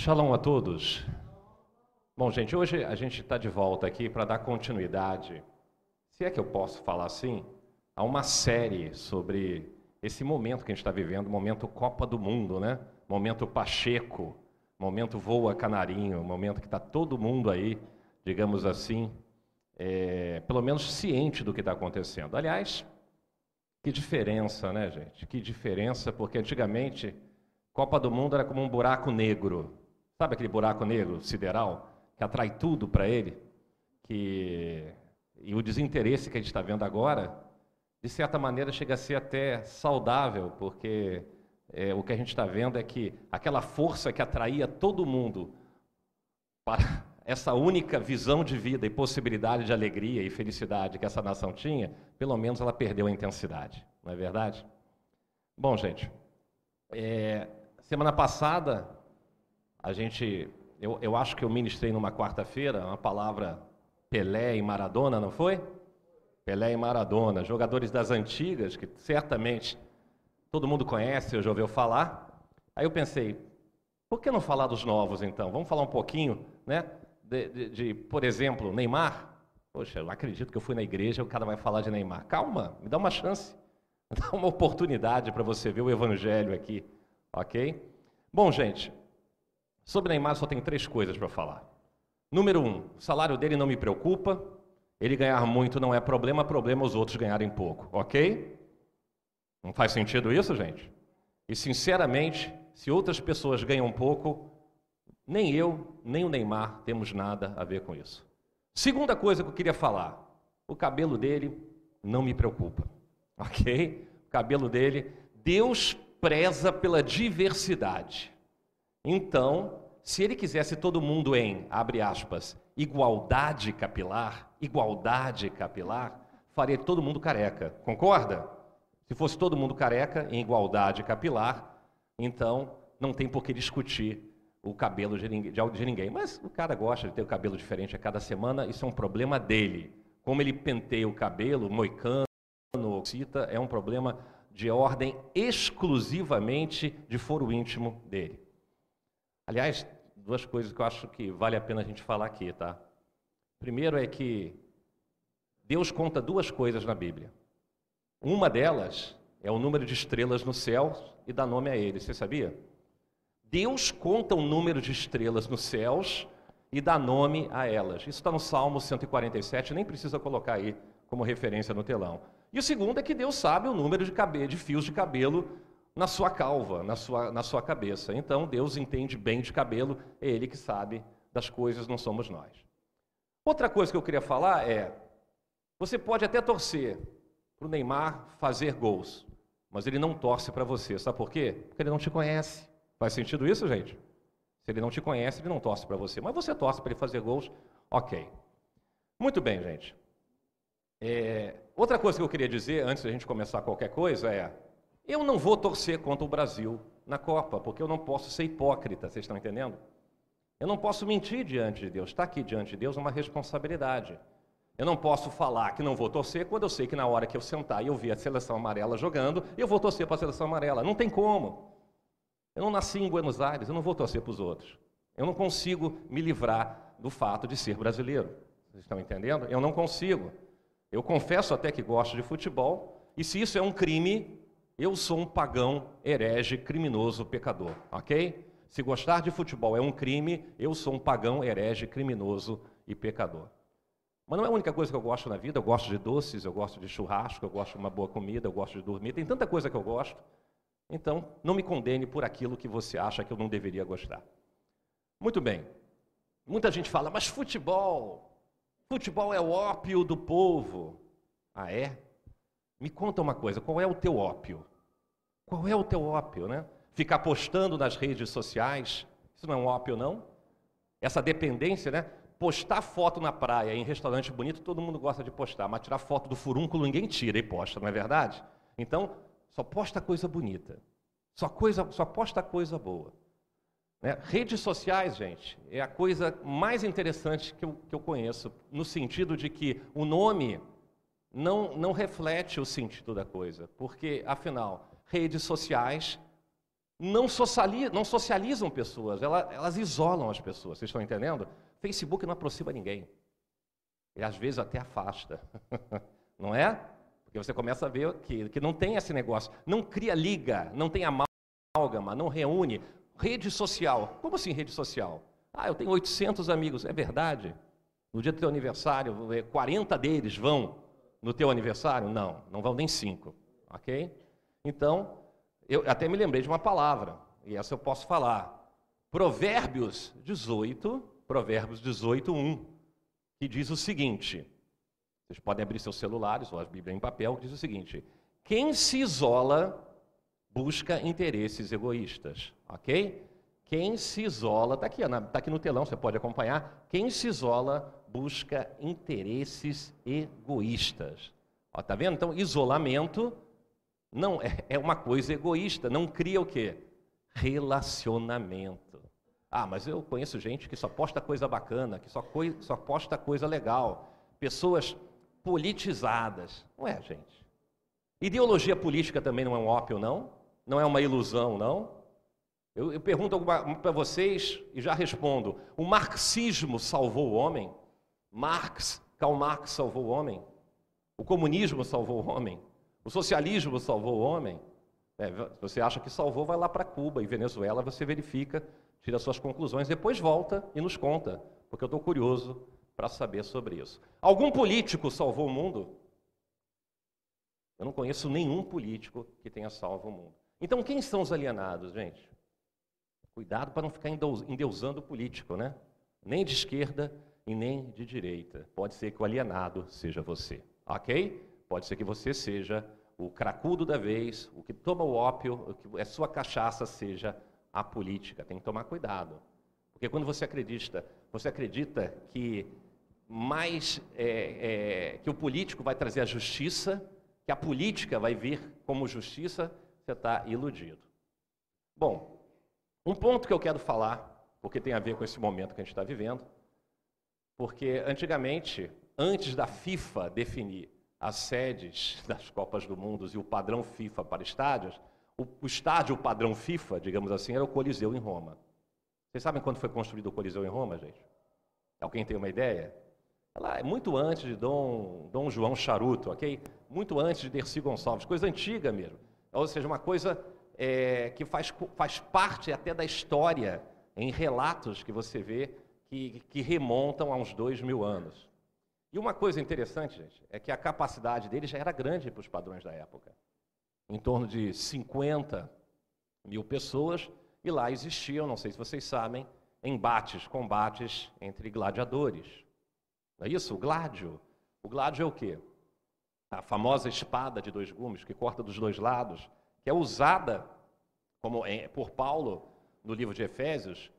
Shalom a todos. Bom, gente, hoje a gente está de volta aqui para dar continuidade, se é que eu posso falar assim, a uma série sobre esse momento que a gente está vivendo, momento Copa do Mundo, né? Momento Pacheco, momento Voa Canarinho, momento que está todo mundo aí, digamos assim, é, pelo menos ciente do que está acontecendo. Aliás, que diferença, né, gente? Que diferença, porque antigamente Copa do Mundo era como um buraco negro. Sabe aquele buraco negro sideral que atrai tudo para ele? Que e o desinteresse que a gente está vendo agora, de certa maneira, chega a ser até saudável, porque é, o que a gente está vendo é que aquela força que atraía todo mundo para essa única visão de vida e possibilidade de alegria e felicidade que essa nação tinha, pelo menos ela perdeu a intensidade, não é verdade? Bom, gente, é, semana passada a gente, eu, eu acho que eu ministrei numa quarta-feira uma palavra Pelé e Maradona, não foi? Pelé e Maradona, jogadores das antigas que certamente todo mundo conhece ou já ouviu falar. Aí eu pensei, por que não falar dos novos então? Vamos falar um pouquinho, né? de, de, de, por exemplo, Neymar. Poxa, eu acredito que eu fui na igreja e o cara vai falar de Neymar. Calma, me dá uma chance. Me dá uma oportunidade para você ver o evangelho aqui, ok? Bom, gente, sobre Neymar só tem três coisas para falar. Número um, o salário dele não me preocupa. Ele ganhar muito não é problema, problema os outros ganharem pouco, ok? Não faz sentido isso, gente? E sinceramente, se outras pessoas ganham pouco, nem eu, nem o Neymar temos nada a ver com isso. Segunda coisa que eu queria falar: o cabelo dele não me preocupa, ok? O cabelo dele, Deus preza pela diversidade. Então, se ele quisesse todo mundo em, abre aspas, igualdade capilar, igualdade capilar, faria todo mundo careca, concorda? Se fosse todo mundo careca em igualdade capilar, então não tem por que discutir o cabelo de ninguém. Mas o cara gosta de ter o cabelo diferente a cada semana, isso é um problema dele. Como ele penteia o cabelo, moicano, cita, é um problema de ordem exclusivamente de foro íntimo dele. Aliás, duas coisas que eu acho que vale a pena a gente falar aqui, tá? Primeiro é que Deus conta duas coisas na Bíblia. Uma delas é o número de estrelas no céu e dá nome a ele. Você sabia? Deus conta o número de estrelas nos céus e dá nome a elas. Isso está no Salmo 147, nem precisa colocar aí como referência no telão. E o segundo é que Deus sabe o número de, cabelo, de fios de cabelo na sua calva, na sua, na sua cabeça. Então Deus entende bem de cabelo, é Ele que sabe das coisas, não somos nós. Outra coisa que eu queria falar é: você pode até torcer para o Neymar fazer gols, mas ele não torce para você. Sabe por quê? Porque ele não te conhece. Faz sentido isso, gente? Se ele não te conhece, ele não torce para você. Mas você torce para ele fazer gols, ok. Muito bem, gente. É, outra coisa que eu queria dizer, antes da gente começar qualquer coisa, é: eu não vou torcer contra o Brasil na Copa, porque eu não posso ser hipócrita, vocês estão entendendo? Eu não posso mentir diante de Deus. Está aqui diante de Deus uma responsabilidade. Eu não posso falar que não vou torcer quando eu sei que na hora que eu sentar e eu ver a seleção amarela jogando, eu vou torcer para a seleção amarela. Não tem como. Eu não nasci em Buenos Aires, eu não vou torcer para os outros. Eu não consigo me livrar do fato de ser brasileiro. Vocês estão entendendo? Eu não consigo. Eu confesso até que gosto de futebol, e se isso é um crime, eu sou um pagão, herege, criminoso, pecador, ok? Se gostar de futebol é um crime, eu sou um pagão, herege, criminoso e pecador. Mas não é a única coisa que eu gosto na vida, eu gosto de doces, eu gosto de churrasco, eu gosto de uma boa comida, eu gosto de dormir, tem tanta coisa que eu gosto. Então, não me condene por aquilo que você acha que eu não deveria gostar. Muito bem. Muita gente fala, mas futebol, futebol é o ópio do povo. Ah, é? Me conta uma coisa, qual é o teu ópio? Qual é o teu ópio, né? Ficar postando nas redes sociais, isso não é um ópio, não? Essa dependência, né? Postar foto na praia, em restaurante bonito, todo mundo gosta de postar, mas tirar foto do furúnculo ninguém tira e posta, não é verdade? Então, só posta coisa bonita. Só, coisa, só posta coisa boa. Né? Redes sociais, gente, é a coisa mais interessante que eu, que eu conheço, no sentido de que o nome não, não reflete o sentido da coisa, porque, afinal, redes sociais não, socializam, não socializam pessoas, elas, elas isolam as pessoas. Vocês estão entendendo? Facebook não aproxima ninguém. Ele às vezes até afasta. não é? Porque você começa a ver que, que não tem esse negócio. Não cria liga, não tem amálgama, não reúne. Rede social. Como assim rede social? Ah, eu tenho 800 amigos. É verdade? No dia do teu aniversário, 40 deles vão no teu aniversário? Não, não vão nem 5. Ok? Então, eu até me lembrei de uma palavra, e essa eu posso falar. Provérbios 18, Provérbios 18, 1, que diz o seguinte: vocês podem abrir seus celulares ou a Bíblia em papel, que diz o seguinte: quem se isola busca interesses egoístas, ok? Quem se isola, está aqui, tá aqui no telão, você pode acompanhar. Quem se isola busca interesses egoístas. Está vendo? Então, isolamento não é, é uma coisa egoísta, não cria o quê? Relacionamento. Ah, mas eu conheço gente que só posta coisa bacana, que só, coi só posta coisa legal. Pessoas politizadas. Não é, gente. Ideologia política também não é um ópio, não? Não é uma ilusão, não? Eu, eu pergunto para vocês e já respondo: o marxismo salvou o homem? Marx, Karl Marx salvou o homem? O comunismo salvou o homem? O socialismo salvou o homem? É, você acha que salvou, vai lá para Cuba e Venezuela, você verifica, tira suas conclusões, depois volta e nos conta, porque eu estou curioso para saber sobre isso. Algum político salvou o mundo? Eu não conheço nenhum político que tenha salvo o mundo. Então, quem são os alienados, gente? Cuidado para não ficar endeusando o político, né? Nem de esquerda e nem de direita. Pode ser que o alienado seja você, ok? Pode ser que você seja o cracudo da vez, o que toma o ópio, o que a sua cachaça seja a política. Tem que tomar cuidado. Porque quando você acredita, você acredita que mais é, é, que o político vai trazer a justiça, que a política vai vir como justiça, você está iludido. Bom, um ponto que eu quero falar, porque tem a ver com esse momento que a gente está vivendo, porque antigamente, antes da FIFA definir as sedes das Copas do Mundo e o padrão FIFA para estádios, o, estádio padrão FIFA, digamos assim, era o Coliseu em Roma. Vocês sabem quando foi construído o Coliseu em Roma, gente? Alguém tem uma ideia? Ela é muito antes de Dom, Dom João Charuto, ok? Muito antes de Dercy Gonçalves, coisa antiga mesmo. Ou seja, uma coisa é, que faz, faz parte até da história, em relatos que você vê que, que remontam a uns dois mil anos. E uma coisa interessante, gente, é que a capacidade dele já era grande para os padrões da época. Em torno de 50 mil pessoas, e lá existiam, não sei se vocês sabem, embates, combates entre gladiadores. Não é isso? O gládio. O gládio é o quê? A famosa espada de dois gumes que corta dos dois lados, que é usada como, é, por Paulo no livro de Efésios,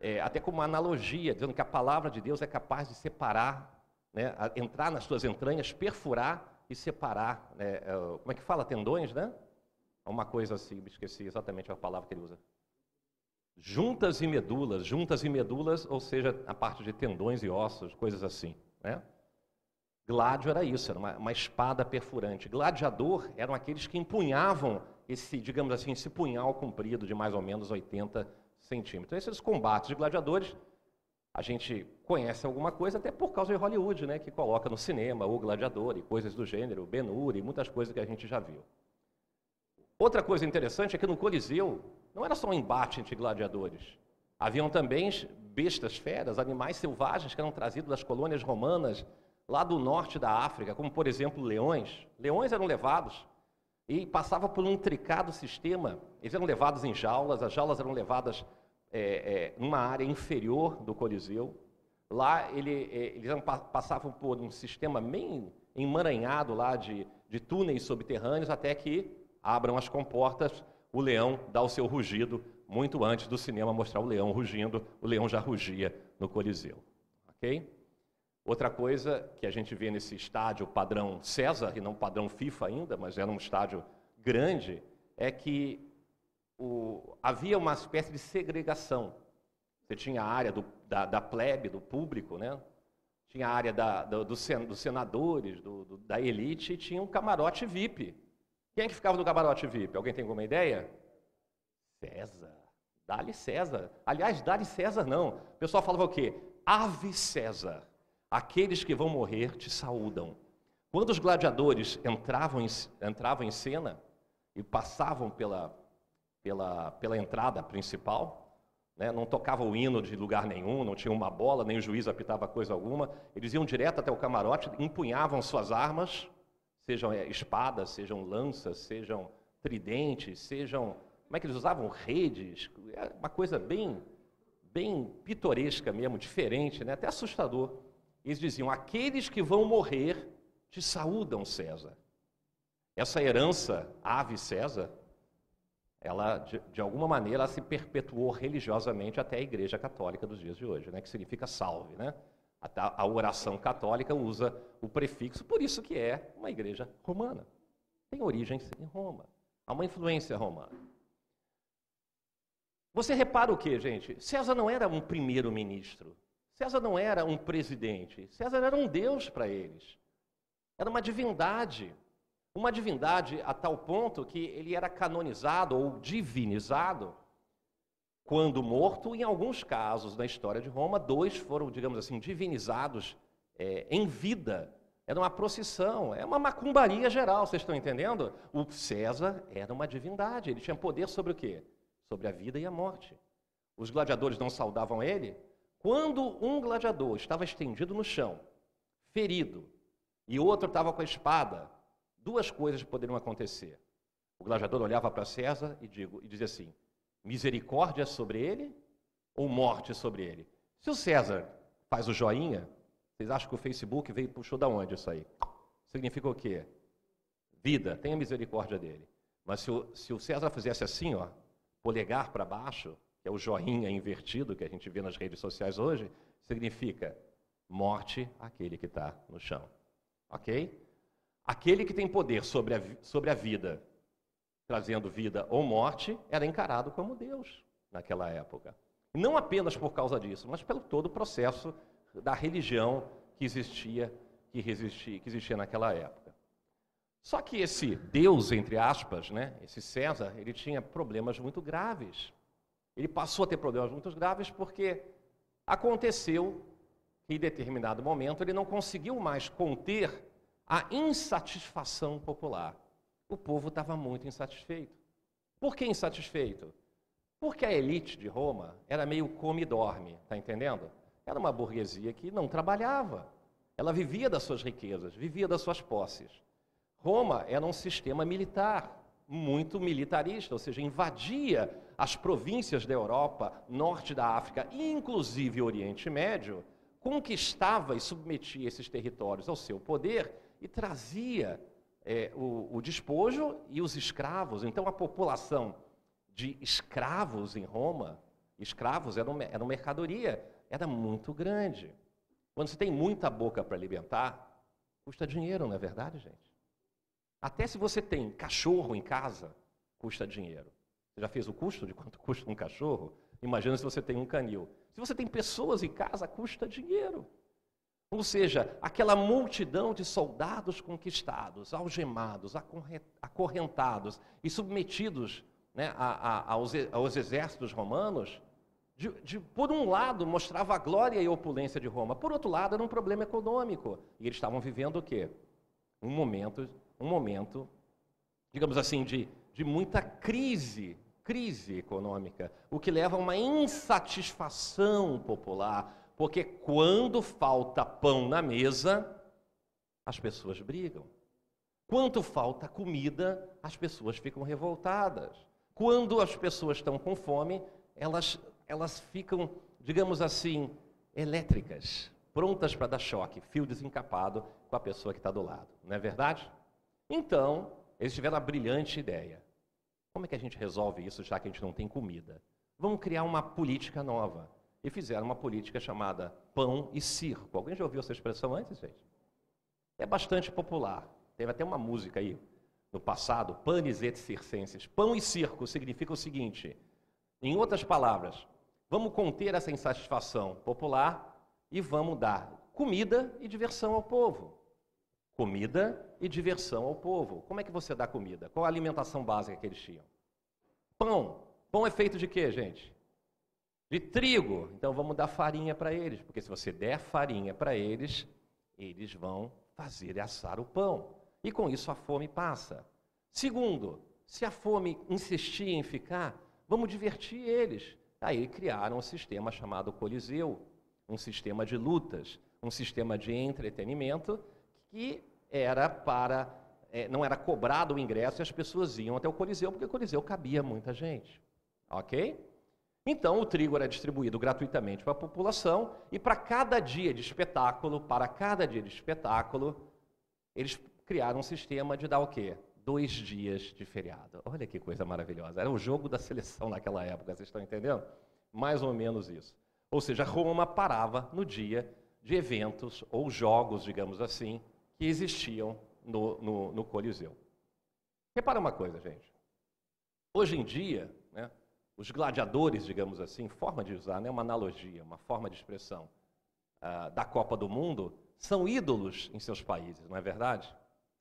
é, até como uma analogia, dizendo que a palavra de Deus é capaz de separar né, entrar nas suas entranhas, perfurar e separar, né, é, como é que fala, tendões, né? Uma coisa assim, esqueci exatamente a palavra que ele usa. Juntas e medulas, juntas e medulas, ou seja, a parte de tendões e ossos, coisas assim, né? Gládio era isso, era uma, uma espada perfurante. Gladiador eram aqueles que empunhavam esse, digamos assim, esse punhal comprido de mais ou menos 80 centímetros. Então, esses combates de gladiadores a gente conhece alguma coisa até por causa de Hollywood, né, que coloca no cinema o gladiador e coisas do gênero, Ben-Hur e muitas coisas que a gente já viu. Outra coisa interessante é que no Coliseu não era só um embate entre gladiadores. Haviam também bestas feras, animais selvagens que eram trazidos das colônias romanas lá do norte da África, como por exemplo leões. Leões eram levados e passavam por um intricado sistema. Eles eram levados em jaulas, as jaulas eram levadas é, é, numa área inferior do Coliseu. Lá ele, é, eles passavam por um sistema bem emaranhado lá de, de túneis subterrâneos até que abram as comportas, o leão dá o seu rugido. Muito antes do cinema mostrar o leão rugindo, o leão já rugia no Coliseu. Ok? Outra coisa que a gente vê nesse estádio padrão César, e não padrão FIFA ainda, mas era um estádio grande, é que o, havia uma espécie de segregação. Você tinha a área do, da, da, plebe, do público, né? tinha a área da, do, do sen, dos senadores, do, da elite, e tinha um camarote VIP. Quem é que ficava no camarote VIP? Alguém tem alguma ideia? César. Dá-lhe César. Aliás, dá-lhe César não. O pessoal falava o quê? Ave César. Aqueles que vão morrer te saúdam. Quando os gladiadores entravam em, entravam em cena e passavam pela, pela, pela entrada principal, né, não tocava o hino de lugar nenhum, não tinha uma bola, nem o juiz apitava coisa alguma, eles iam direto até o camarote, empunhavam suas armas, sejam é, espadas, sejam lanças, sejam tridentes, sejam. Como é que eles usavam? Redes, é uma coisa bem, bem pitoresca mesmo, diferente, né, até assustador. Eles diziam: aqueles que vão morrer te saúdam, César. Essa herança, ave César, ela, de, de, alguma maneira, ela se perpetuou religiosamente até a Igreja Católica dos dias de hoje, né, que significa salve. Né? A, a oração católica usa o prefixo, por isso que é uma igreja romana. Tem origem em Roma. Há uma influência romana. Você repara o que, gente? César não era um primeiro-ministro. César não era um presidente. César era um deus para eles. Era uma divindade. Uma divindade a tal ponto que ele era canonizado ou divinizado quando morto. Em alguns casos na história de Roma, dois foram, digamos assim, divinizados é, em vida. Era uma procissão, é uma macumbaria geral, vocês estão entendendo? O César era uma divindade, ele tinha poder sobre o quê? Sobre a vida e a morte. Os gladiadores não saudavam ele. Quando um gladiador estava estendido no chão, ferido, e outro estava com a espada, duas coisas poderiam acontecer. O gladiador olhava para César e, digo, e dizia assim: misericórdia sobre ele ou morte sobre ele? Se o César faz o joinha, vocês acham que o Facebook veio puxou da onde isso aí? Significa o quê? Vida, tenha misericórdia dele. Mas se o, se o César fizesse assim, ó, polegar para baixo, que é o joinha invertido que a gente vê nas redes sociais hoje, significa morte àquele que está no chão. Ok? Aquele que tem poder sobre a, sobre a vida, trazendo vida ou morte, era encarado como Deus naquela época. Não apenas por causa disso, mas pelo todo o processo da religião que existia, que, resistia, que existia naquela época. Só que esse Deus, entre aspas, né, esse César, ele tinha problemas muito graves. Ele passou a ter problemas muito graves porque aconteceu que em determinado momento ele não conseguiu mais conter a insatisfação popular. O povo estava muito insatisfeito. Por que insatisfeito? Porque a elite de Roma era meio come e dorme, está entendendo? Era uma burguesia que não trabalhava. Ela vivia das suas riquezas, vivia das suas posses. Roma era um sistema militar, muito militarista, ou seja, invadia as províncias da Europa, norte da África, inclusive o Oriente Médio, conquistava e submetia esses territórios ao seu poder e trazia é, o, o despojo e os escravos. Então, a população de escravos em Roma, escravos era, uma, era uma mercadoria, era muito grande. Quando você tem muita boca para alimentar, custa dinheiro, não é verdade, gente? Até se você tem cachorro em casa, custa dinheiro. Você já fez o custo de quanto custa um cachorro? Imagina se você tem um canil. Se você tem pessoas em casa, custa dinheiro. Ou seja, aquela multidão de soldados conquistados, algemados, acorrentados e submetidos né, a, a, aos, aos, exércitos romanos, de, de, por um lado mostrava a glória e opulência de Roma, por outro lado era um problema econômico. E eles estavam vivendo o quê? Um momento, um momento, digamos assim, de, de muita crise, crise econômica, o que leva a uma insatisfação popular porque quando falta pão na mesa, as pessoas brigam. Quando falta comida, as pessoas ficam revoltadas. Quando as pessoas estão com fome, elas, elas ficam, digamos assim, elétricas, prontas para dar choque, fio desencapado com a pessoa que está do lado. Não é verdade? Então, eles tiveram a brilhante ideia. Como é que a gente resolve isso já que a gente não tem comida? Vamos criar uma política nova e fizeram uma política chamada pão e circo. Alguém já ouviu essa expressão antes, gente? É bastante popular. Teve até uma música aí no passado, panis et circenses. Pão e circo significa o seguinte, em outras palavras, vamos conter essa insatisfação popular e vamos dar comida e diversão ao povo. Comida e diversão ao povo. Como é que você dá comida? Qual a alimentação básica que eles tinham? Pão. Pão é feito de quê, gente? De trigo. Então vamos dar farinha para eles, porque se você der farinha para eles, eles vão fazer assar o pão. E com isso a fome passa. Segundo, se a fome insistir em ficar, vamos divertir eles. Aí criaram um sistema chamado Coliseu, um sistema de lutas, um sistema de entretenimento que era para é, não era cobrado o ingresso e as pessoas iam até o Coliseu, porque o Coliseu cabia muita gente. Ok? Então o trigo era distribuído gratuitamente para a população e para cada dia de espetáculo, para cada dia de espetáculo, eles criaram um sistema de dar o quê? Dois dias de feriado. Olha que coisa maravilhosa. Era o jogo da seleção naquela época, vocês estão entendendo? Mais ou menos isso. Ou seja, Roma parava no dia de eventos ou jogos, digamos assim, que existiam no, no, no Coliseu. Repara uma coisa, gente. Hoje em dia, os gladiadores, digamos assim, forma de usar, né, uma analogia, uma forma de expressão uh, da Copa do Mundo, são ídolos em seus países, não é verdade?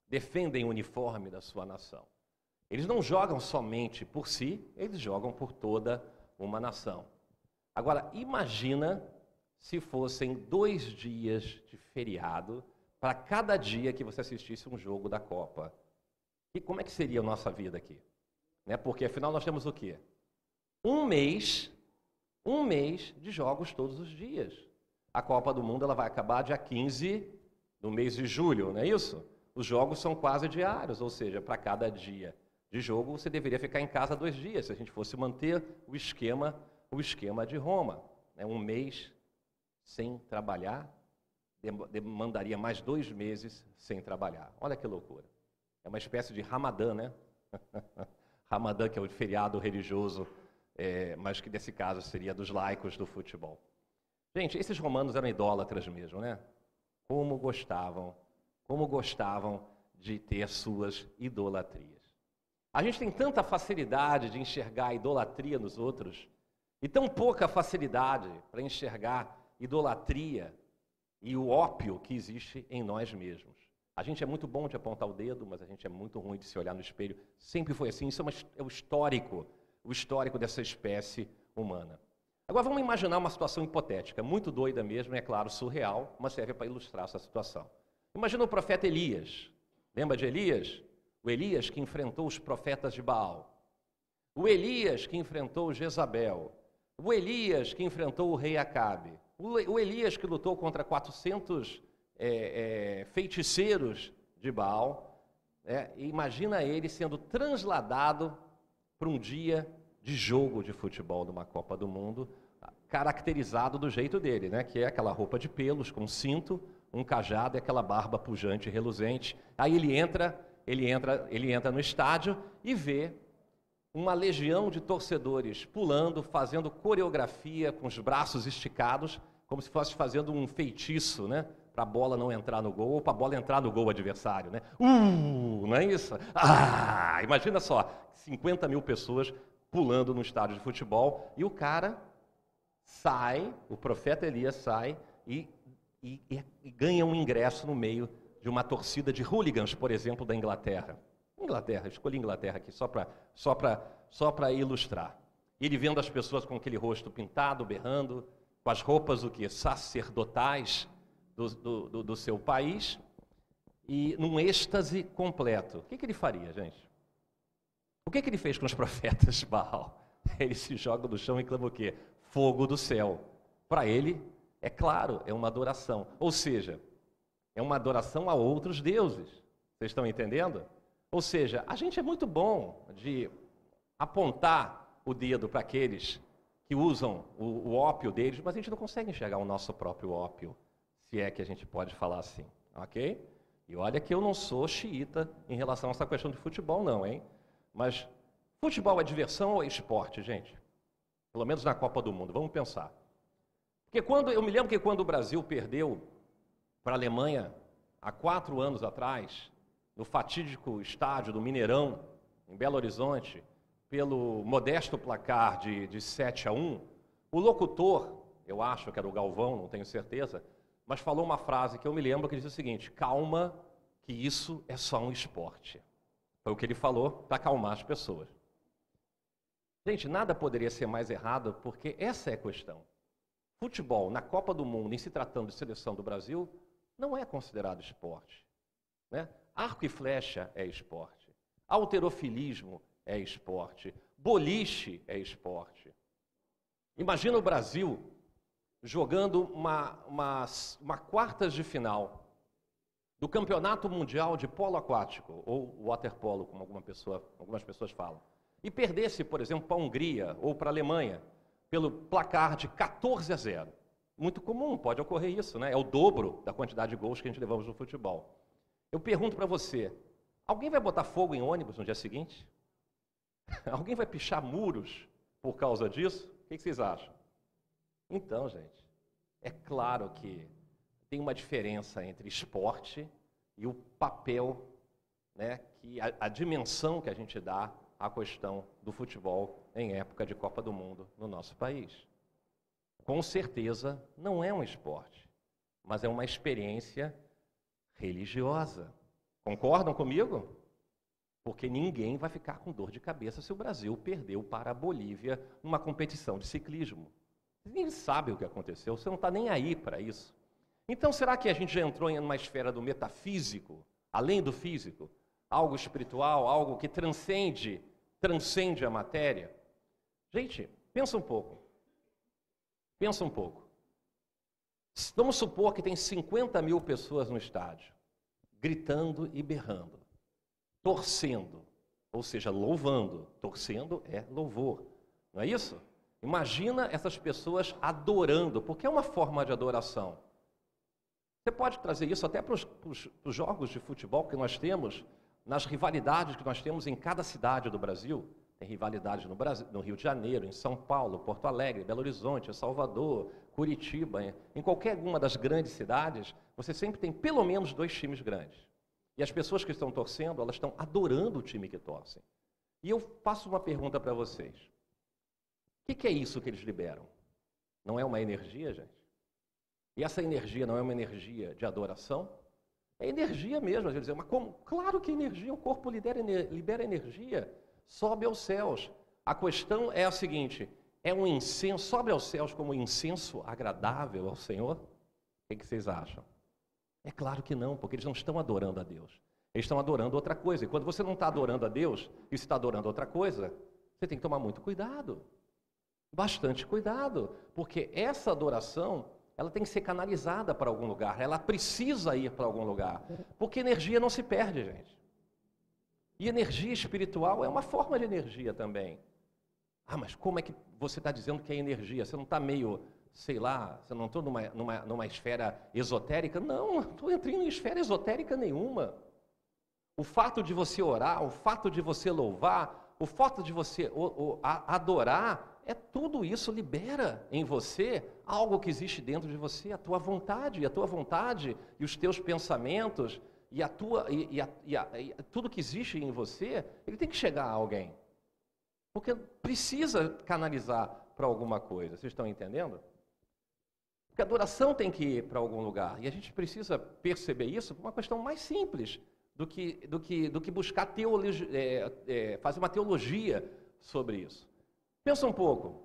Defendem o uniforme da sua nação. Eles não jogam somente por si, eles jogam por toda uma nação. Agora, imagina se fossem dois dias de feriado para cada dia que você assistisse um jogo da Copa. E como é que seria a nossa vida aqui? Né? Porque afinal nós temos o quê? Um mês, um mês de jogos todos os dias. A Copa do Mundo ela vai acabar dia 15 do mês de julho, não é isso? Os jogos são quase diários, ou seja, para cada dia de jogo você deveria ficar em casa dois dias, se a gente fosse manter o esquema, o esquema de Roma. Né? Um mês sem trabalhar, demandaria mais dois meses sem trabalhar. Olha que loucura. É uma espécie de Ramadã, né? Ramadã, que é o feriado religioso, é, mas que nesse caso seria dos laicos do futebol. Gente, esses romanos eram idólatras mesmo, né? Como gostavam, como gostavam de ter suas idolatrias. A gente tem tanta facilidade de enxergar a idolatria nos outros e tão pouca facilidade para enxergar idolatria e o ópio que existe em nós mesmos. A gente é muito bom de apontar o dedo, mas a gente é muito ruim de se olhar no espelho. Sempre foi assim. Isso é, uma, é o histórico, o histórico dessa espécie humana. Agora vamos imaginar uma situação hipotética, muito doida mesmo, é claro, surreal, mas serve para ilustrar essa situação. Imagina o profeta Elias. Lembra de Elias? O Elias que enfrentou os profetas de Baal. O Elias que enfrentou Jezabel. O Elias que enfrentou o rei Acabe. O Elias que lutou contra 400 é, é, feiticeiros de Baal, é, imagina ele sendo transladado para um dia de jogo de futebol de uma Copa do Mundo, caracterizado do jeito dele, né? que é aquela roupa de pelos com cinto, um cajado e aquela barba pujante e reluzente. Aí ele entra, ele entra, ele entra no estádio e vê uma legião de torcedores pulando, fazendo coreografia com os braços esticados, como se fosse fazendo um feitiço, né? Para a bola não entrar no gol ou para a bola entrar no gol adversário, né? Uh, não é isso? Ah, imagina só, 50 mil pessoas pulando no estádio de futebol e o cara sai, o profeta Elias sai e, e, e ganha um ingresso no meio de uma torcida de hooligans, por exemplo, da Inglaterra. Inglaterra, escolhi Inglaterra aqui só para só só ilustrar. Ele vendo as pessoas com aquele rosto pintado, berrando, com as roupas o que sacerdotais do, do, do, seu país e num êxtase completo. O que, que ele faria, gente? O que, que ele fez com os profetas de Baal? Ele se joga no chão e clama o quê? Fogo do céu. Para ele, é claro, é uma adoração. Ou seja, é uma adoração a outros deuses. Vocês estão entendendo? Ou seja, a gente é muito bom de apontar o dedo para aqueles que usam o, o, ópio deles, mas a gente não consegue enxergar o nosso próprio ópio, se é que a gente pode falar assim, ok? E olha que eu não sou xiita em relação a essa questão de futebol, não, hein? Mas futebol é diversão ou é esporte, gente? Pelo menos na Copa do Mundo, vamos pensar. Porque quando eu me lembro que quando o Brasil perdeu para a Alemanha há quatro anos atrás, no fatídico estádio do Mineirão, em Belo Horizonte, pelo modesto placar de, de 7 a 1, o locutor, eu acho que era o Galvão, não tenho certeza, mas falou uma frase que eu me lembro que diz o seguinte: calma, que isso é só um esporte. Foi o que ele falou para acalmar as pessoas. Gente, nada poderia ser mais errado, porque essa é a questão. Futebol na Copa do Mundo, em se tratando de seleção do Brasil, não é considerado esporte. Né? Arco e flecha é esporte. Alterofilismo é esporte. Boliche é esporte. Imagina o Brasil jogando uma, uma, uma quartas de final do Campeonato Mundial de Polo Aquático, ou waterpolo, como alguma pessoa, algumas pessoas falam, e perdesse, por exemplo, para a Hungria ou para a Alemanha, pelo placar de 14 a 0. Muito comum, pode ocorrer isso, né? É o dobro da quantidade de gols que a gente levamos no futebol. Eu pergunto para você: alguém vai botar fogo em ônibus no dia seguinte? alguém vai pichar muros por causa disso? O que vocês acham? Então, gente, é claro que tem uma diferença entre esporte e o papel, né, que a, a dimensão que a gente dá à questão do futebol em época de Copa do Mundo no nosso país. Com certeza não é um esporte, mas é uma experiência religiosa. Concordam comigo? Porque ninguém vai ficar com dor de cabeça se o Brasil perdeu para a Bolívia numa competição de ciclismo. Ninguém sabe o que aconteceu, você não está nem aí para isso. Então, será que a gente já entrou em uma esfera do metafísico, além do físico? Algo espiritual, algo que transcende, transcende a matéria? Gente, pensa um pouco. Pensa um pouco. Vamos supor que tem 50 mil pessoas no estádio, gritando e berrando, torcendo, ou seja, louvando. Torcendo é louvor, não é isso? Imagina essas pessoas adorando, porque é uma forma de adoração. Você pode trazer isso até para os, jogos de futebol que nós temos, nas rivalidades que nós temos em cada cidade do Brasil. Tem rivalidade no, Brasil, no Rio de Janeiro, em São Paulo, Porto Alegre, Belo Horizonte, Salvador, Curitiba. Em qualquer uma das grandes cidades, você sempre tem pelo menos dois times grandes. E as pessoas que estão torcendo, elas estão adorando o time que torcem. E eu faço uma pergunta para vocês. Que, que é isso que eles liberam? Não é uma energia, gente? E essa energia não é uma energia de adoração? É energia mesmo, às vezes. Mas como? Claro que energia, o corpo libera, libera energia, sobe aos céus. A questão é a seguinte: é um incenso, sobe aos céus como um incenso agradável ao Senhor? O que vocês acham? É claro que não, porque eles não estão adorando a Deus. Eles estão adorando outra coisa. E quando você não está adorando a Deus e está adorando outra coisa, você tem que tomar muito cuidado. Bastante cuidado, porque essa adoração ela tem que ser canalizada para algum lugar, ela precisa ir para algum lugar, porque energia não se perde, gente. E energia espiritual é uma forma de energia também. Ah, mas como é que você está dizendo que é energia? Você não está meio, sei lá, você não está numa, numa, numa esfera esotérica? Não, não estou entrando em esfera esotérica nenhuma. O fato de você orar, o fato de você louvar, o fato de você adorar, é tudo isso libera em você algo que existe dentro de você, a tua vontade, e a tua vontade e os teus pensamentos e a tua e, e, a, e, a, e tudo que existe em você, ele tem que chegar a alguém. Porque precisa canalizar para alguma coisa. Vocês estão entendendo? Porque a adoração tem que ir para algum lugar. E a gente precisa perceber isso por uma questão mais simples do que, do que, do que buscar teologia, é, é, fazer uma teologia sobre isso. Pensa um pouco.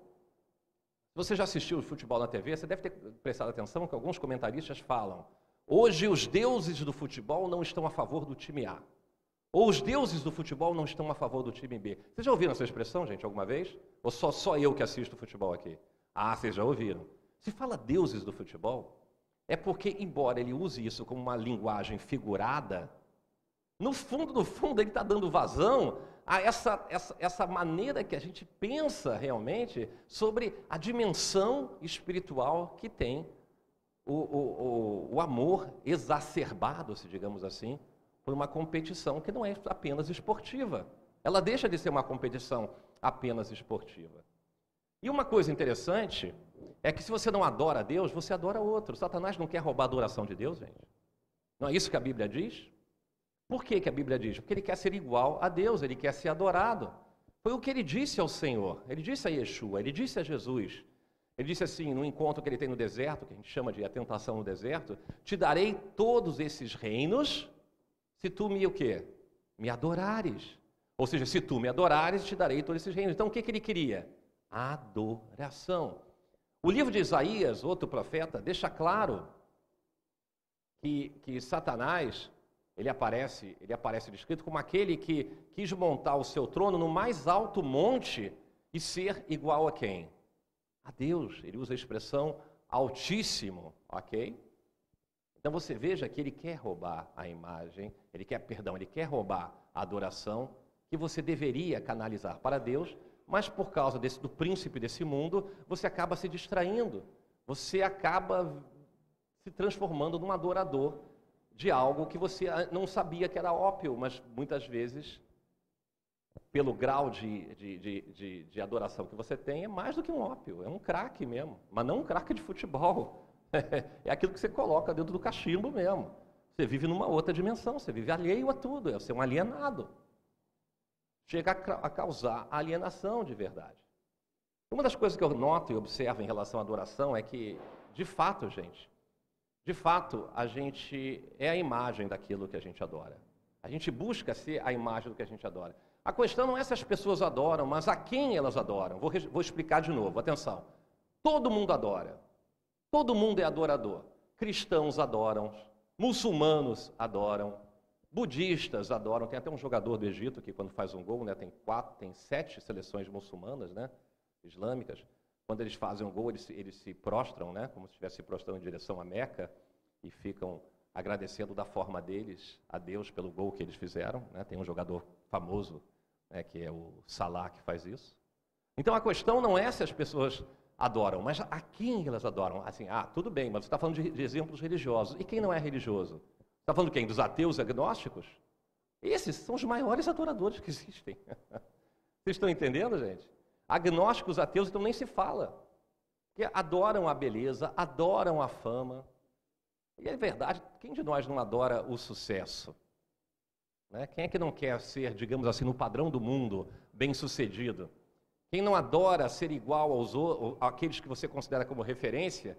Você já assistiu futebol na TV? Você deve ter prestado atenção que alguns comentaristas falam: hoje os deuses do futebol não estão a favor do time A. Ou os deuses do futebol não estão a favor do time B. Vocês já ouviram essa expressão, gente, alguma vez? Ou só, só eu que assisto futebol aqui? Ah, vocês já ouviram. Se fala deuses do futebol, é porque, embora ele use isso como uma linguagem figurada, no fundo, no fundo, ele está dando vazão a essa, essa, essa maneira que a gente pensa realmente sobre a dimensão espiritual que tem o, o, o, o amor exacerbado, se digamos assim, por uma competição que não é apenas esportiva. Ela deixa de ser uma competição apenas esportiva. E uma coisa interessante é que se você não adora a Deus, você adora outro. Satanás não quer roubar a adoração de Deus, gente. Não é isso que a Bíblia diz? Por que, que a Bíblia diz? Porque ele quer ser igual a Deus, ele quer ser adorado. Foi o que ele disse ao Senhor, ele disse a Yeshua, ele disse a Jesus. Ele disse assim, no encontro que ele tem no deserto, que a gente chama de a tentação no deserto, te darei todos esses reinos se tu me o quê? Me adorares. Ou seja, se tu me adorares, te darei todos esses reinos. Então o que, que ele queria? Adoração. O livro de Isaías, outro profeta, deixa claro que, que Satanás ele aparece, ele aparece descrito como aquele que quis montar o seu trono no mais alto monte e ser igual a quem? A Deus. Ele usa a expressão altíssimo, ok? Então você veja que ele quer roubar a imagem, ele quer, perdão, ele quer roubar a adoração que você deveria canalizar para Deus, mas por causa desse, do príncipe desse mundo, você acaba se distraindo, você acaba se transformando num adorador de algo que você ah, não sabia que era ópio, mas muitas vezes, pelo grau de, de, de, de, adoração que você tem, é mais do que um ópio, é um craque mesmo, mas não um craque de futebol. é aquilo que você coloca dentro do cachimbo mesmo. Você vive numa outra dimensão, você vive alheio a tudo, é ser um alienado. Chega a causar alienação de verdade. Uma das coisas que eu noto e observo em relação à adoração é que, de fato, gente, de fato, a gente é a imagem daquilo que a gente adora. A gente busca ser a imagem do que a gente adora. A questão não é se as pessoas adoram, mas a quem elas adoram. Vou, vou explicar de novo, atenção. Todo mundo adora. Todo mundo é adorador. Cristãos adoram, muçulmanos adoram, budistas adoram. Tem até um jogador do Egito que quando faz um gol, né, tem quatro, tem sete seleções muçulmanas, né, islâmicas. Quando eles fazem um gol, eles, eles se prostram, né, como se estivesse se prostrando em direção à Meca, e ficam agradecendo da forma deles a Deus pelo gol que eles fizeram. Né? Tem um jogador famoso, né, que é o Salah, que faz isso. Então a questão não é se as pessoas adoram, mas a quem elas adoram? Assim, ah, tudo bem, mas você está falando de, de, exemplos religiosos. E quem não é religioso? Está falando quem? Dos ateus agnósticos? Esses são os maiores adoradores que existem. Vocês estão entendendo, gente? Agnósticos, ateus, então nem se fala. Que adoram a beleza, adoram a fama. E é verdade, quem de nós não adora o sucesso? Né? Quem é que não quer ser, digamos assim, no padrão do mundo, bem-sucedido? Quem não adora ser igual aos àqueles que você considera como referência,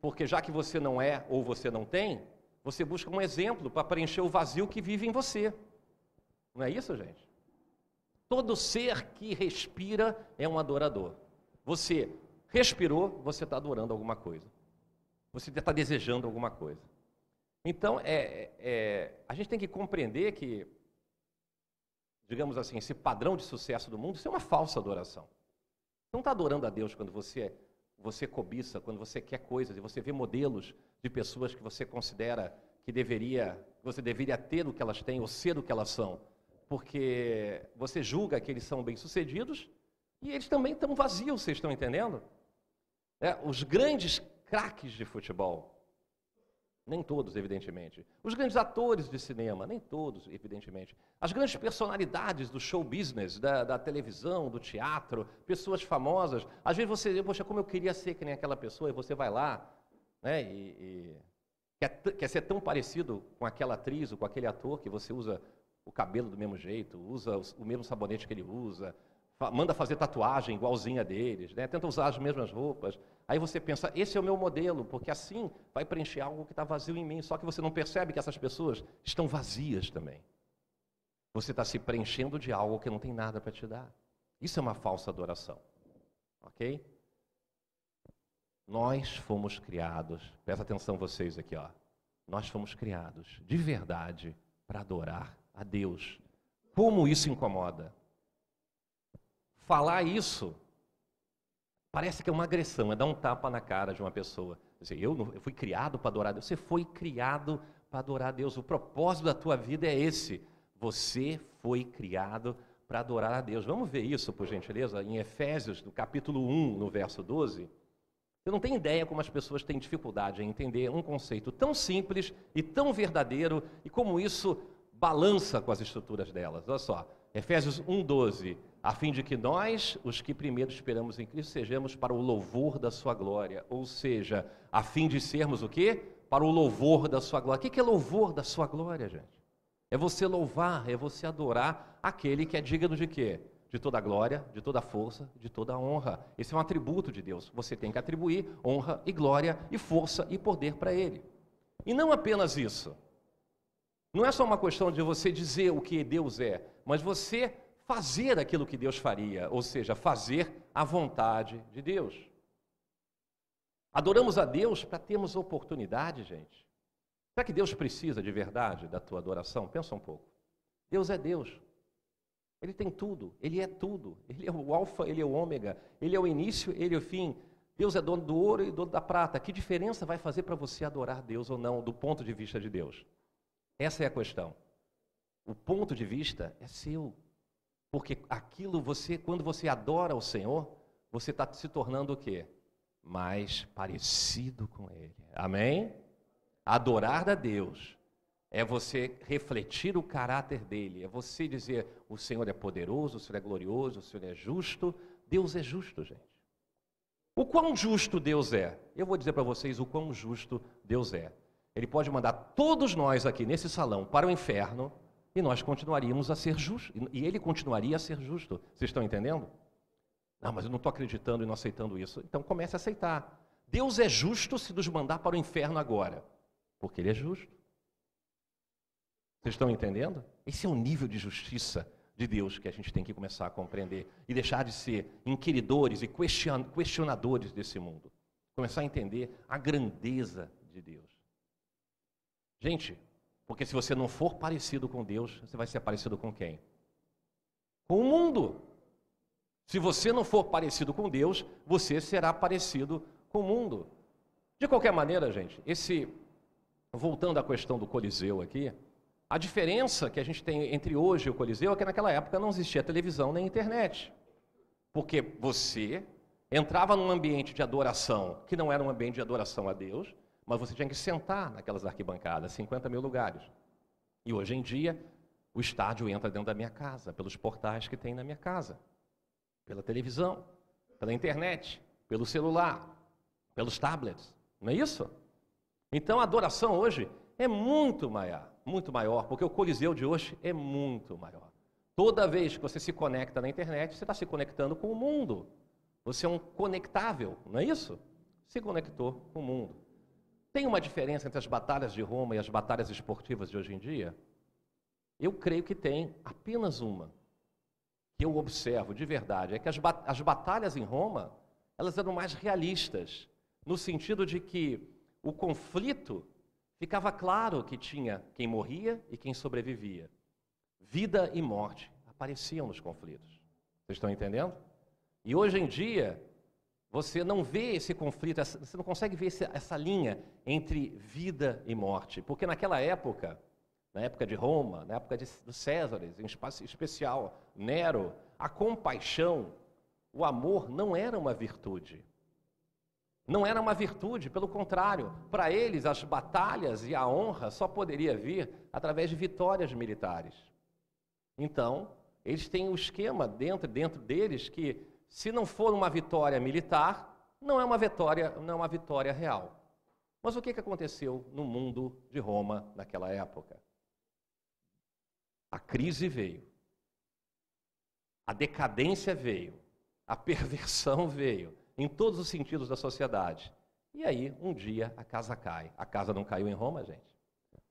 porque já que você não é ou você não tem, você busca um exemplo para preencher o vazio que vive em você. Não é isso, gente? Todo ser que respira é um adorador. Você respirou, você está adorando alguma coisa. Você está desejando alguma coisa. Então, é, é, a gente tem que compreender que, digamos assim, esse padrão de sucesso do mundo, isso é uma falsa adoração. Não está adorando a Deus quando você, você cobiça, quando você quer coisas, e você vê modelos de pessoas que você considera que deveria, você deveria ter o que elas têm ou ser o que elas são porque você julga que eles são bem-sucedidos e eles também estão vazios, vocês estão entendendo? É, os grandes craques de futebol, nem todos, evidentemente. Os grandes atores de cinema, nem todos, evidentemente. As grandes personalidades do show business, da, da televisão, do teatro, pessoas famosas. Às vezes você diz, poxa, como eu queria ser que nem aquela pessoa, e você vai lá, né, e, e quer, quer ser tão parecido com aquela atriz ou com aquele ator que você usa o cabelo do mesmo jeito, usa o mesmo sabonete que ele usa, manda fazer tatuagem igualzinha deles, né? tenta usar as mesmas roupas. Aí você pensa, esse é o meu modelo, porque assim vai preencher algo que está vazio em mim. Só que você não percebe que essas pessoas estão vazias também. Você está se preenchendo de algo que não tem nada para te dar. Isso é uma falsa adoração. Ok? Nós fomos criados, presta atenção vocês aqui, ó. Nós fomos criados de verdade para adorar a Deus. Como isso incomoda? Falar isso parece que é uma agressão, é dar um tapa na cara de uma pessoa. Dizer, eu, fui criado para adorar a Deus. Você foi criado para adorar a Deus. O propósito da tua vida é esse. Você foi criado para adorar a Deus. Vamos ver isso, por gentileza, em Efésios, no capítulo 1, no verso 12. Você não tem ideia como as pessoas têm dificuldade em entender um conceito tão simples e tão verdadeiro e como isso balança com as estruturas delas. Olha só, Efésios 1,12. A fim de que nós, os que primeiro esperamos em Cristo, sejamos para o louvor da sua glória. Ou seja, a fim de sermos o quê? Para o louvor da sua glória. O que é louvor da sua glória, gente? É você louvar, é você adorar aquele que é digno de quê? De toda glória, de toda força, de toda honra. Esse é um atributo de Deus. Você tem que atribuir honra e glória e força e poder para Ele. E não apenas isso. Não é só uma questão de você dizer o que Deus é, mas você fazer aquilo que Deus faria, ou seja, fazer a vontade de Deus. Adoramos a Deus para termos oportunidade, gente. Será que Deus precisa de verdade da tua adoração? Pensa um pouco. Deus é Deus. Ele tem tudo, Ele é tudo. Ele é o alfa, Ele é o ômega, Ele é o início, Ele é o fim. Deus é dono do ouro e dono da prata. Que diferença vai fazer para você adorar Deus ou não, do ponto de vista de Deus? Essa é a questão. O ponto de vista é seu. Porque aquilo você, quando você adora o Senhor, você está se tornando o quê? Mais parecido com Ele. Amém? Adorar a Deus é você refletir o caráter dele, é você dizer: o Senhor é poderoso, o Senhor é glorioso, o Senhor é justo. Deus é justo, gente. O quão justo Deus é? Eu vou dizer para vocês o quão justo Deus é. Ele pode mandar todos nós aqui nesse salão para o inferno e nós continuaríamos a ser justos. E ele continuaria a ser justo. Vocês estão entendendo? Não, mas eu não estou acreditando e não aceitando isso. Então comece a aceitar. Deus é justo se nos mandar para o inferno agora, porque Ele é justo. Vocês estão entendendo? Esse é o nível de justiça de Deus que a gente tem que começar a compreender e deixar de ser inquiridores e questionadores desse mundo. Começar a entender a grandeza de Deus. Gente, porque se você não for parecido com Deus, você vai ser parecido com quem? Com o mundo. Se você não for parecido com Deus, você será parecido com o mundo. De qualquer maneira, gente, esse voltando à questão do Coliseu aqui, a diferença que a gente tem entre hoje e o Coliseu é que naquela época não existia televisão nem internet. Porque você entrava num ambiente de adoração, que não era um ambiente de adoração a Deus, mas você tinha que sentar naquelas arquibancadas, 50 mil lugares. E hoje em dia, o estádio entra dentro da minha casa, pelos portais que tem na minha casa, pela televisão, pela internet, pelo celular, pelos tablets. Não é isso? Então a adoração hoje é muito maior, muito maior, porque o Coliseu de hoje é muito maior. Toda vez que você se conecta na internet, você está se conectando com o mundo. Você é um conectável, não é isso? Se conectou com o mundo. Tem uma diferença entre as batalhas de Roma e as batalhas esportivas de hoje em dia? Eu creio que tem apenas uma. Que eu observo de verdade é que as, as batalhas em Roma, elas eram mais realistas, no sentido de que o conflito ficava claro que tinha quem morria e quem sobrevivia. Vida e morte apareciam nos conflitos. Vocês estão entendendo? E hoje em dia, você não vê esse conflito, você não consegue ver essa linha entre vida e morte. Porque naquela época, na época de Roma, na época de, dos Césares, em especial Nero, a compaixão, o amor não era uma virtude. Não era uma virtude, pelo contrário, para eles as batalhas e a honra só poderia vir através de vitórias militares. Então, eles têm o um esquema dentro, dentro deles que se não for uma vitória militar, não é uma vitória, não é uma vitória real. Mas o que, aconteceu no mundo de Roma naquela época? A crise veio, a decadência veio, a perversão veio, em todos os sentidos da sociedade. E aí, um dia, a casa cai. A casa não caiu em Roma, gente.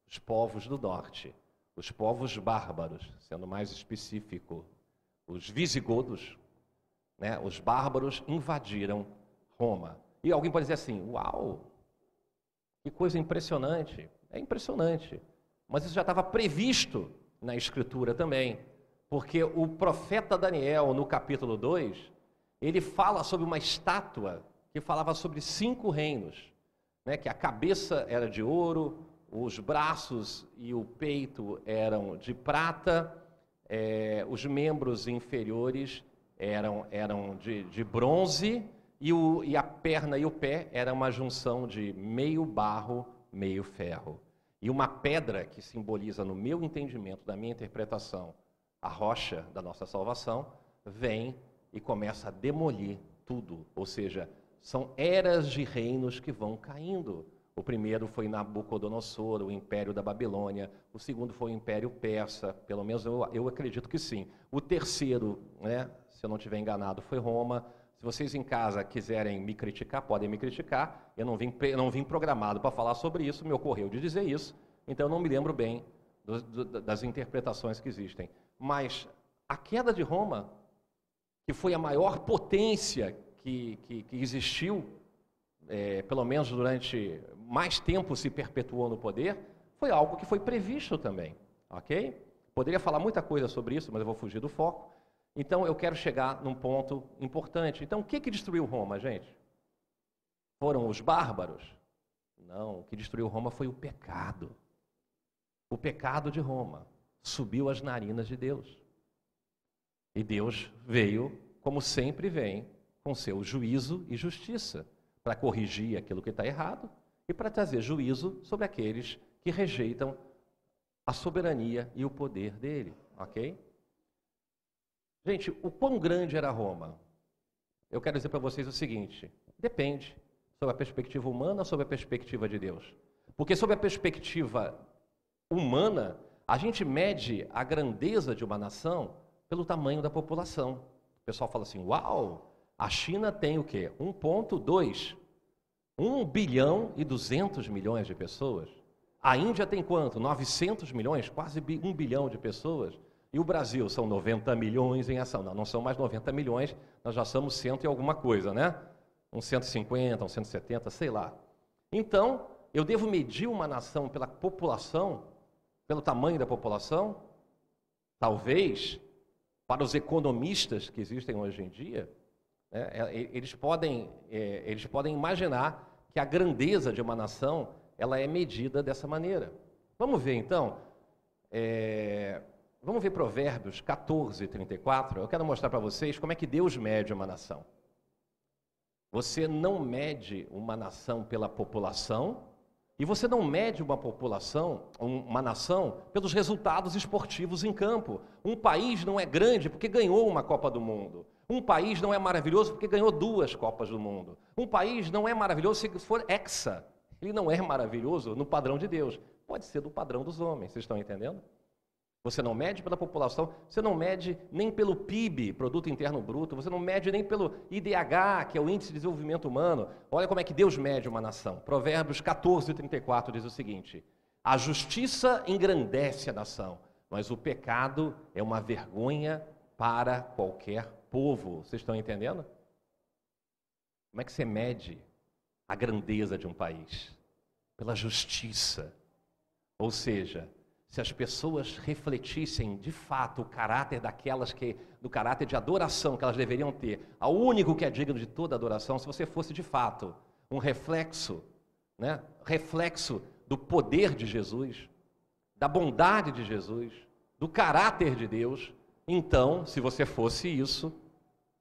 Os povos do norte, os povos bárbaros, sendo mais específico, os visigodos, né, os bárbaros invadiram Roma. E alguém pode dizer assim: Uau, que coisa impressionante. É impressionante. Mas isso já estava previsto na Escritura também. Porque o profeta Daniel, no capítulo 2, ele fala sobre uma estátua que falava sobre cinco reinos. Né, que a cabeça era de ouro, os braços e o peito eram de prata, é, os membros inferiores eram, eram de, de bronze e, o, e a perna e o pé era uma junção de meio barro, meio ferro. E uma pedra que simboliza, no meu entendimento, da minha interpretação, a rocha da nossa salvação, vem e começa a demolir tudo. Ou seja, são eras de reinos que vão caindo. O primeiro foi Nabucodonosor, o Império da Babilônia. O segundo foi o Império Persa, pelo menos eu, eu acredito que sim. O terceiro, né, se eu não estiver enganado, foi Roma. Se vocês em casa quiserem me criticar, podem me criticar. Eu não vim, não vim programado para falar sobre isso, me ocorreu de dizer isso, então eu não me lembro bem do, do, das interpretações que existem. Mas a queda de Roma, que foi a maior potência que, que, que existiu, é, pelo menos durante mais tempo se perpetuou no poder, foi algo que foi previsto também, ok? Poderia falar muita coisa sobre isso, mas eu vou fugir do foco. Então eu quero chegar num ponto importante. Então o que, que destruiu Roma, gente? Foram os bárbaros? Não, o que destruiu Roma foi o pecado. O pecado de Roma subiu às narinas de Deus. E Deus veio, como sempre vem, com seu juízo e justiça, para corrigir aquilo que está errado e para trazer juízo sobre aqueles que rejeitam a soberania e o poder dele, ok? Gente, o quão grande era Roma? Eu quero dizer para vocês o seguinte: depende sobre a perspectiva humana ou sobre a perspectiva de Deus. Porque sobre a perspectiva humana, a gente mede a grandeza de uma nação pelo tamanho da população. O pessoal fala assim: uau, a China tem o quê? 1,2. 1 bilhão e 200 milhões de pessoas. A Índia tem quanto? 900 milhões, quase 1 bilhão de pessoas. E o Brasil são 90 milhões em ação. Não, não são mais 90 milhões, nós já somos cento e alguma coisa, né? Uns 150, uns 170, sei lá. Então, eu devo medir uma nação pela população, pelo tamanho da população? Talvez para os economistas que existem hoje em dia, né, é, eles, podem, é, eles podem imaginar que a grandeza de uma nação ela é medida dessa maneira. Vamos ver então, é, vamos ver Provérbios 14, 34. Eu quero mostrar para vocês como é que Deus mede uma nação. Você não mede uma nação pela população, e você não mede uma população, uma nação, pelos resultados esportivos em campo. Um país não é grande porque ganhou uma Copa do Mundo. Um país não é maravilhoso porque ganhou duas Copas do Mundo. Um país não é maravilhoso se for hexa. Ele não é maravilhoso no padrão de Deus. Pode ser do padrão dos homens, vocês estão entendendo? Você não mede pela população, você não mede nem pelo PIB, Produto Interno Bruto, você não mede nem pelo IDH, que é o Índice de Desenvolvimento Humano. Olha como é que Deus mede uma nação. Provérbios 14, 34 diz o seguinte: A justiça engrandece a nação, mas o pecado é uma vergonha para qualquer povo. Vocês estão entendendo? Como é que você mede a grandeza de um país? Pela justiça. Ou seja, se as pessoas refletissem de fato o caráter daquelas que, do caráter de adoração que elas deveriam ter, ao único que é digno de toda adoração, se você fosse de fato um reflexo, né, reflexo do poder de Jesus, da bondade de Jesus, do caráter de Deus, então, se você fosse isso,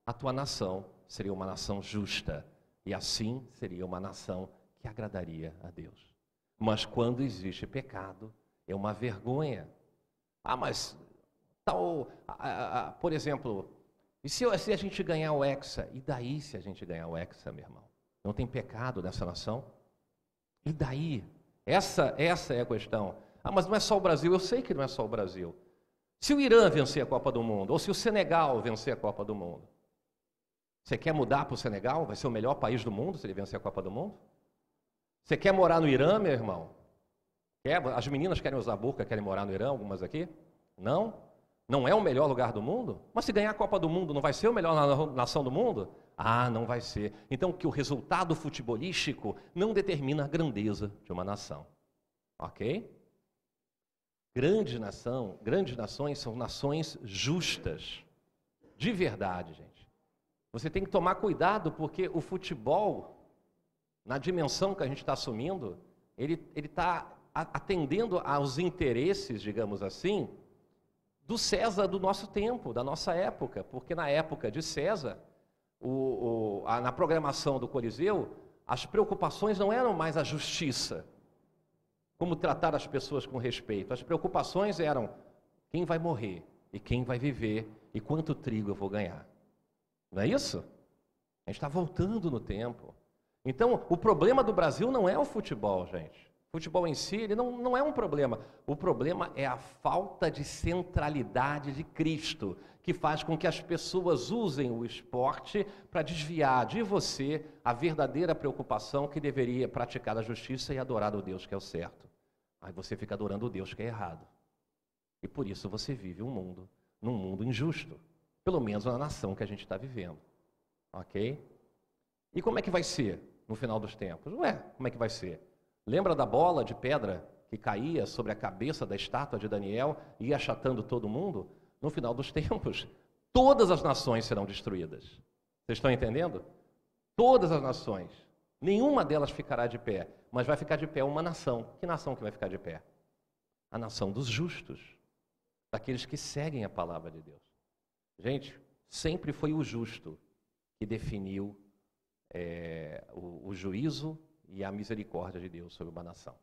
a tua nação seria uma nação justa e assim seria uma nação que agradaria a Deus. Mas quando existe pecado, é uma vergonha. Ah, mas tal, por exemplo, e se, se a gente ganhar o Hexa? E daí se a gente ganhar o Hexa, meu irmão? Não tem pecado nessa nação? E daí? Essa, essa é a questão. Ah, mas não é só o Brasil. Eu sei que não é só o Brasil. Se o Irã vencer a Copa do Mundo, ou se o Senegal vencer a Copa do Mundo, você quer mudar para o Senegal? Vai ser o melhor país do mundo se ele vencer a Copa do Mundo? Você quer morar no Irã, meu irmão? Quer? As meninas querem usar burca, querem morar no Irã, algumas aqui? Não? Não é o melhor lugar do mundo? Mas se ganhar a Copa do Mundo, não vai ser o melhor nação do mundo? Ah, não vai ser. Então, que o resultado futebolístico não determina a grandeza de uma nação. Ok? Grande nação, grandes nações são nações justas. De verdade, gente. Você tem que tomar cuidado, porque o futebol, na dimensão que a gente está assumindo, ele está atendendo aos interesses, digamos assim, do César do nosso tempo, da nossa época, porque na época de César, o, o, a, na programação do Coliseu, as preocupações não eram mais a justiça, como tratar as pessoas com respeito. As preocupações eram quem vai morrer e quem vai viver e quanto trigo eu vou ganhar. Não é isso? A gente está voltando no tempo. Então, o problema do Brasil não é o futebol, gente. Futebol em si, ele não, não é um problema. O problema é a falta de centralidade de Cristo, que faz com que as pessoas usem o esporte para desviar de você a verdadeira preocupação que deveria praticar a justiça e adorar o Deus que é o certo. Aí você fica adorando o Deus que é errado. E por isso você vive um mundo num mundo injusto, pelo menos na nação que a gente está vivendo. Ok? E como é que vai ser no final dos tempos? Ué, como é que vai ser? Lembra da bola de pedra que caía sobre a cabeça da estátua de Daniel e ia achatando todo mundo? No final dos tempos, todas as nações serão destruídas. Vocês estão entendendo? Todas as nações. Nenhuma delas ficará de pé, mas vai ficar de pé uma nação. Que nação que vai ficar de pé? A nação dos justos, daqueles que seguem a palavra de Deus. Gente, sempre foi o justo que definiu é, o, o juízo e a misericórdia de Deus sobre uma nação.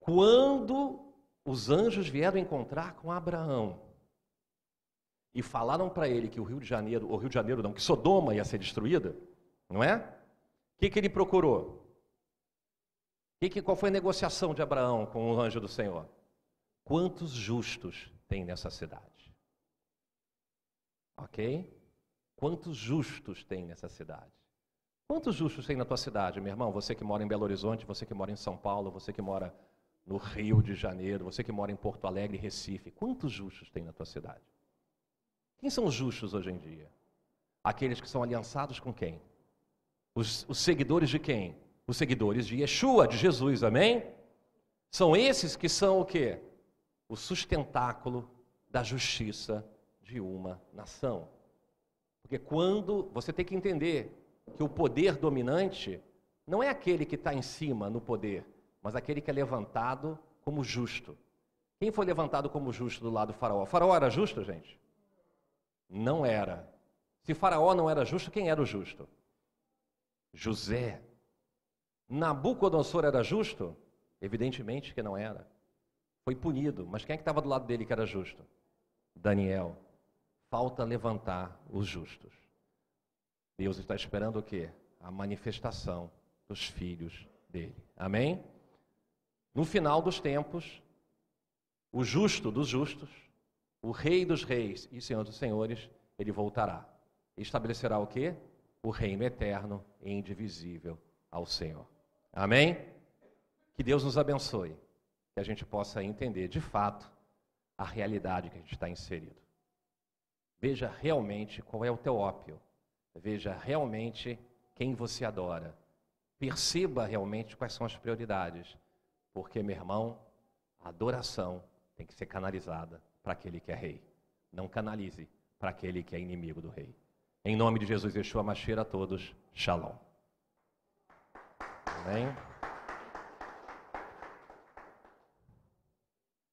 Quando os anjos vieram encontrar com Abraão e falaram para ele que o Rio de Janeiro, o Rio de Janeiro não, que Sodoma ia ser destruída, não é? O que, que ele procurou? Que, que, qual foi a negociação de Abraão com o anjo do Senhor? Quantos justos tem nessa cidade? Ok? Quantos justos tem nessa cidade? Quantos justos tem na tua cidade, meu irmão? Você que mora em Belo Horizonte, você que mora em São Paulo, você que mora no Rio de Janeiro, você que mora em Porto Alegre, Recife. Quantos justos tem na tua cidade? Quem são os justos hoje em dia? Aqueles que são aliançados com quem? Os, os seguidores de quem? Os seguidores de Yeshua, de Jesus, amém? São esses que são o quê? O sustentáculo da justiça de uma nação. Porque quando você tem que entender que o poder dominante não é aquele que está em cima no poder, mas aquele que é levantado como justo. Quem foi levantado como justo do lado do faraó? O faraó era justo, gente? Não era. Se faraó não era justo, quem era o justo? José. Nabucodonosor era justo? Evidentemente que não era. Foi punido, mas quem é que estava do lado dele que era justo? Daniel. Falta levantar os justos. Deus está esperando o quê? A manifestação dos filhos dele. Amém? No final dos tempos, o justo dos justos, o rei dos reis e senhor dos senhores, ele voltará. Estabelecerá o quê? O reino eterno e indivisível ao Senhor. Amém? Que Deus nos abençoe, que a gente possa entender de fato a realidade que a gente está inserido. Veja realmente qual é o teu ópio Veja realmente quem você adora. Perceba realmente quais são as prioridades. Porque, meu irmão, a adoração tem que ser canalizada para aquele que é rei. Não canalize para aquele que é inimigo do rei. Em nome de Jesus, Yeshua Mashiach a todos. Shalom. Amém.